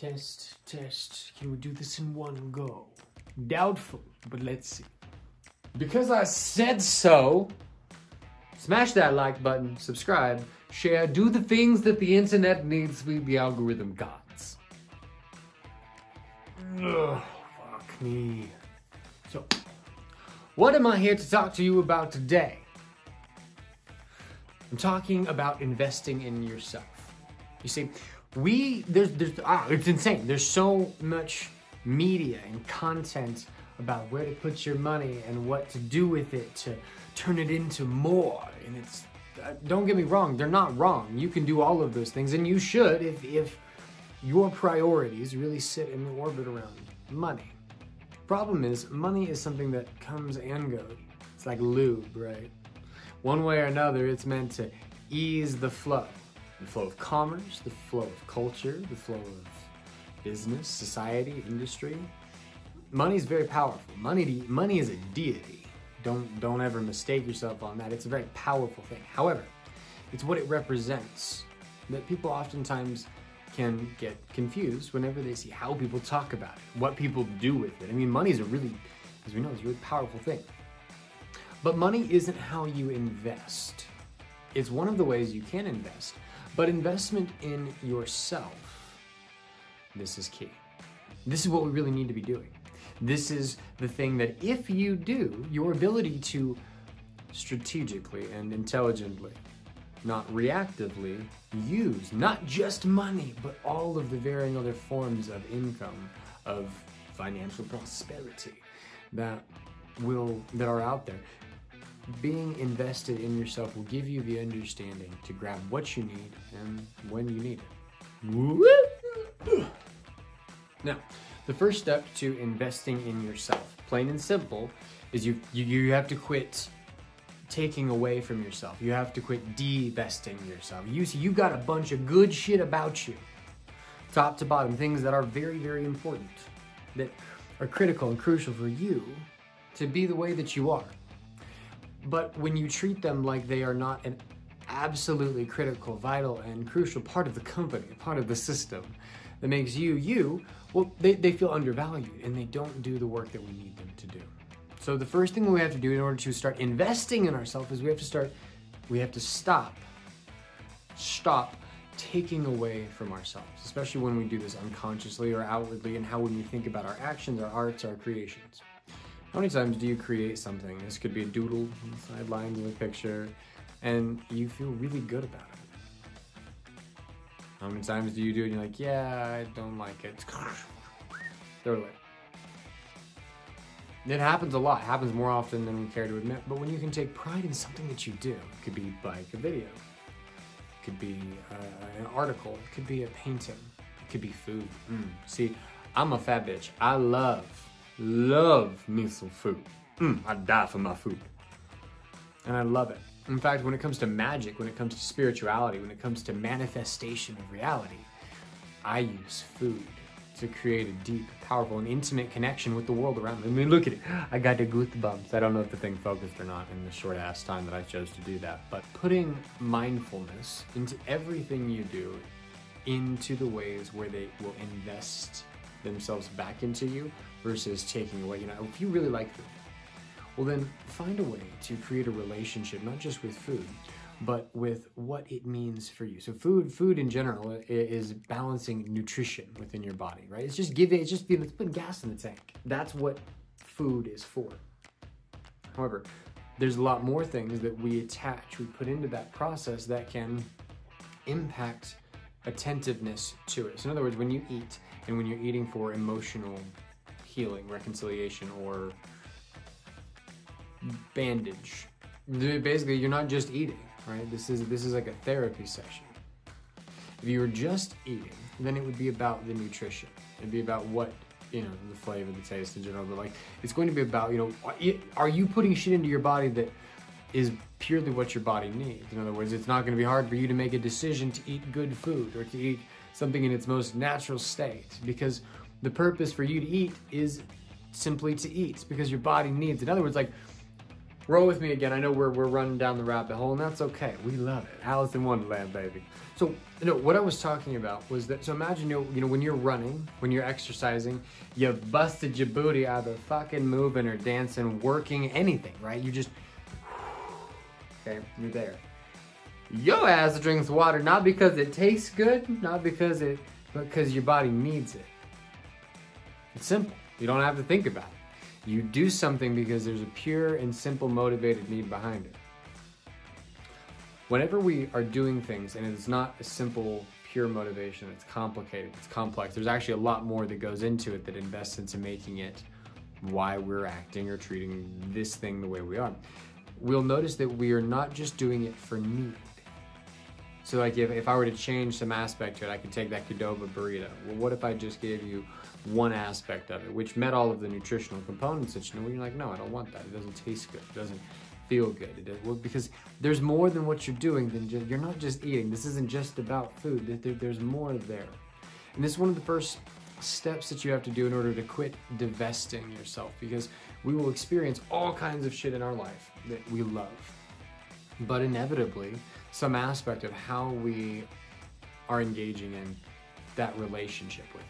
Test, test. Can we do this in one go? Doubtful, but let's see. Because I said so, smash that like button, subscribe, share, do the things that the internet needs be the algorithm gods. Ugh, fuck me. So, what am I here to talk to you about today? I'm talking about investing in yourself. You see, we there's there's ah, it's insane. There's so much media and content about where to put your money and what to do with it to turn it into more. And it's uh, don't get me wrong, they're not wrong. You can do all of those things, and you should if if your priorities really sit in the orbit around money. Problem is, money is something that comes and goes. It's like lube, right? One way or another, it's meant to ease the flow. The flow of commerce, the flow of culture, the flow of business, society, industry. Money is very powerful. Money, money is a deity. Don't, don't ever mistake yourself on that. It's a very powerful thing. However, it's what it represents that people oftentimes can get confused whenever they see how people talk about it, what people do with it. I mean, money is a really, as we know, it's a really powerful thing. But money isn't how you invest. It's one of the ways you can invest, but investment in yourself, this is key. This is what we really need to be doing. This is the thing that if you do, your ability to strategically and intelligently, not reactively, use not just money, but all of the varying other forms of income, of financial prosperity that will that are out there being invested in yourself will give you the understanding to grab what you need and when you need it. Now, the first step to investing in yourself, plain and simple, is you you, you have to quit taking away from yourself. You have to quit divesting yourself. You see, you got a bunch of good shit about you, top to bottom, things that are very, very important, that are critical and crucial for you to be the way that you are. But when you treat them like they are not an absolutely critical, vital, and crucial part of the company, a part of the system that makes you you, well, they, they feel undervalued and they don't do the work that we need them to do. So the first thing we have to do in order to start investing in ourselves is we have to start, we have to stop, stop taking away from ourselves, especially when we do this unconsciously or outwardly and how when we think about our actions, our arts, our creations. How many times do you create something? This could be a doodle, on the sidelines of a picture, and you feel really good about it. How many times do you do it and you're like, yeah, I don't like it. Throw it away. It happens a lot. It happens more often than we care to admit. But when you can take pride in something that you do, it could be like a video, it could be uh, an article, it could be a painting, it could be food. Mm. See, I'm a fat bitch. I love love me some food. Mm, I die for my food. And I love it. In fact, when it comes to magic, when it comes to spirituality, when it comes to manifestation of reality, I use food to create a deep, powerful, and intimate connection with the world around me. I mean, look at it. I got the goosebumps. I don't know if the thing focused or not in the short ass time that I chose to do that. But putting mindfulness into everything you do, into the ways where they will invest themselves back into you versus taking away. You know, if you really like food, well then find a way to create a relationship, not just with food, but with what it means for you. So food, food in general is balancing nutrition within your body, right? It's just giving, it's just it's putting gas in the tank. That's what food is for. However, there's a lot more things that we attach, we put into that process that can impact attentiveness to it. So in other words, when you eat and when you're eating for emotional healing, reconciliation, or bandage. Basically, you're not just eating, right? This is this is like a therapy session. If you were just eating, then it would be about the nutrition. It'd be about what you know, the flavor, the taste in general. But like, it's going to be about you know, are you putting shit into your body that is purely what your body needs? In other words, it's not going to be hard for you to make a decision to eat good food or to eat something in its most natural state because the purpose for you to eat is simply to eat because your body needs. In other words, like roll with me again. I know we're, we're running down the rabbit hole, and that's okay. We love it. Alice in Wonderland, baby. So, you know, what I was talking about was that, so imagine, you you know, when you're running, when you're exercising, you busted your booty either fucking moving or dancing, working, anything, right? You just, okay, you're there. Your ass drinks water not because it tastes good, not because it, but because your body needs it. It's simple. You don't have to think about it. You do something because there's a pure and simple motivated need behind it. Whenever we are doing things and it's not a simple, pure motivation, it's complicated, it's complex, there's actually a lot more that goes into it that invests into making it why we're acting or treating this thing the way we are. We'll notice that we are not just doing it for need. So like if, if I were to change some aspect to it, I could take that Qdoba burrito. Well, what if I just gave you one aspect of it, which met all of the nutritional components that you know, you're like, no, I don't want that. It doesn't taste good. It doesn't feel good. It, does, well, because there's more than what you're doing than just, you're not just eating. This isn't just about food. There, there's more there. And this is one of the first steps that you have to do in order to quit divesting yourself because we will experience all kinds of shit in our life that we love. But inevitably, some aspect of how we are engaging in that relationship with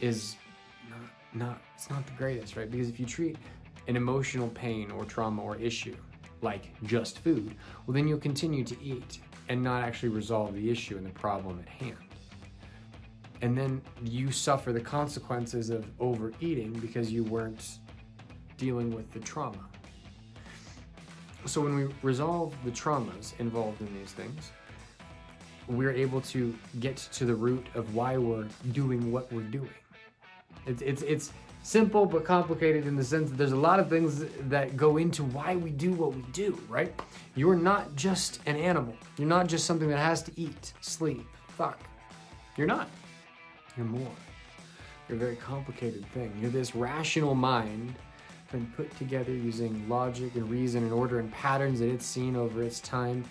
it is not, not it's not the greatest, right? Because if you treat an emotional pain or trauma or issue like just food, well then you'll continue to eat and not actually resolve the issue and the problem at hand. And then you suffer the consequences of overeating because you weren't dealing with the trauma. So when we resolve the traumas involved in these things, we're able to get to the root of why we're doing what we're doing. It's it's it's simple but complicated in the sense that there's a lot of things that go into why we do what we do, right? You're not just an animal. You're not just something that has to eat, sleep, fuck. You're not. You're more. You're a very complicated thing. You're this rational mind been put together using logic and reason and order and patterns that it's seen over its time.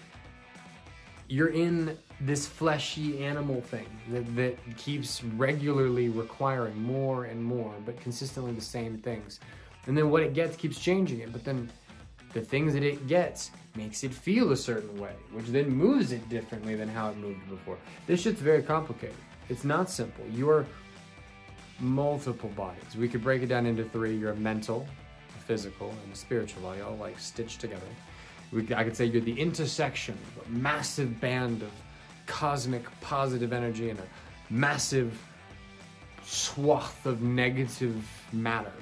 You're in this fleshy animal thing that, that keeps regularly requiring more and more, but consistently the same things. And then what it gets keeps changing it, but then the things that it gets makes it feel a certain way, which then moves it differently than how it moved before. This shit's very complicated. It's not simple. You're multiple bodies. We could break it down into three. You're a mental, a physical, and a spiritual, all like stitched together. We, I could say you're the intersection of a massive band of cosmic positive energy and a massive swath of negative matter,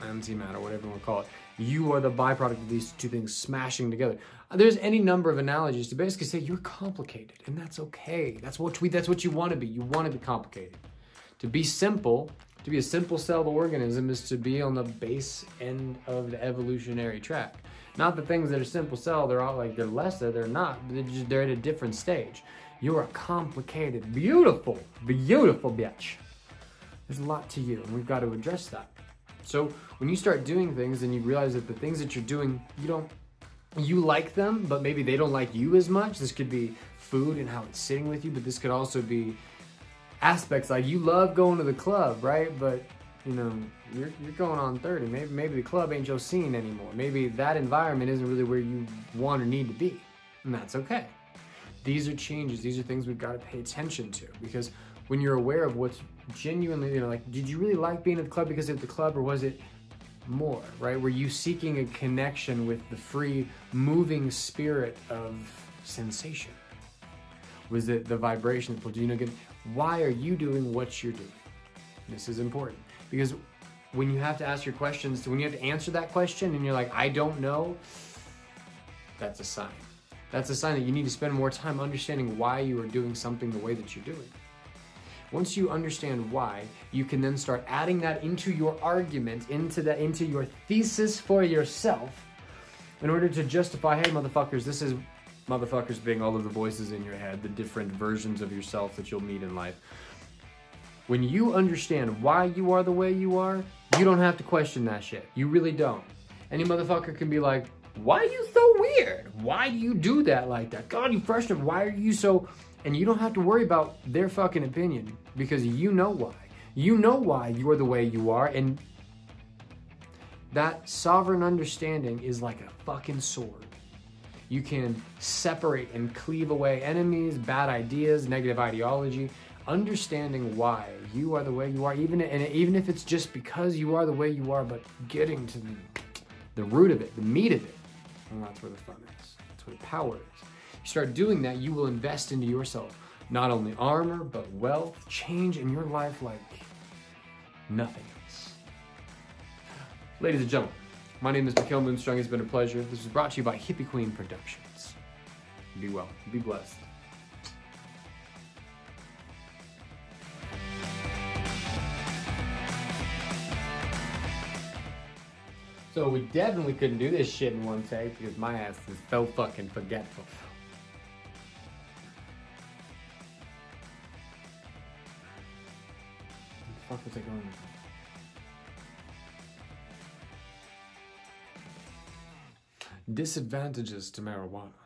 antimatter, whatever you want to call it. You are the byproduct of these two things smashing together. Uh, there's any number of analogies to basically say you're complicated, and that's okay. That's what we. That's what you want to be. You want to be complicated. To be simple, to be a simple celled organism, is to be on the base end of the evolutionary track. Not the things that are simple cell. They're all like they're lesser. They're not. They're, just, they're at a different stage. You're a complicated, beautiful, beautiful bitch. There's a lot to you, and we've got to address that. So when you start doing things and you realize that the things that you're doing, you don't, you like them, but maybe they don't like you as much. This could be food and how it's sitting with you, but this could also be aspects like you love going to the club, right? But you know, you're, you're going on 30. Maybe maybe the club ain't your scene anymore. Maybe that environment isn't really where you want or need to be, and that's okay. These are changes. These are things we've got to pay attention to because when you're aware of what's genuinely, you know, like, did you really like being at the club because of the club or was it more, right? Were you seeking a connection with the free, moving spirit of sensation? Was it the vibration? Do you know, again, why are you doing what you're doing? This is important because when you have to ask your questions, when you have to answer that question and you're like, I don't know, that's a sign. That's a sign that you need to spend more time understanding why you are doing something the way that you're doing. Once you understand why, you can then start adding that into your argument, into that into your thesis for yourself in order to justify, hey motherfuckers, this is motherfuckers being all of the voices in your head, the different versions of yourself that you'll meet in life. When you understand why you are the way you are, you don't have to question that shit. You really don't. Any motherfucker can be like, why are you so weird? Why do you do that like that? God, you frustrated. Why are you so... And you don't have to worry about their fucking opinion because you know why. You know why you're the way you are and That sovereign understanding is like a fucking sword. You can separate and cleave away enemies, bad ideas, negative ideology, understanding why you are the way you are, even and even if it's just because you are the way you are, but getting to the, the root of it, the meat of it, and that's where the fun is. That's where the power is. You start doing that, you will invest into yourself. Not only armor, but wealth, change in your life like nothing else. Ladies and gentlemen, my name is Mikhail Moonstrong. It's been a pleasure. This was brought to you by Hippie Queen Productions. Be well. Be blessed. So we definitely couldn't do this shit in one take because my ass is so fucking forgetful. Fuck was I going with? Disadvantages to marijuana.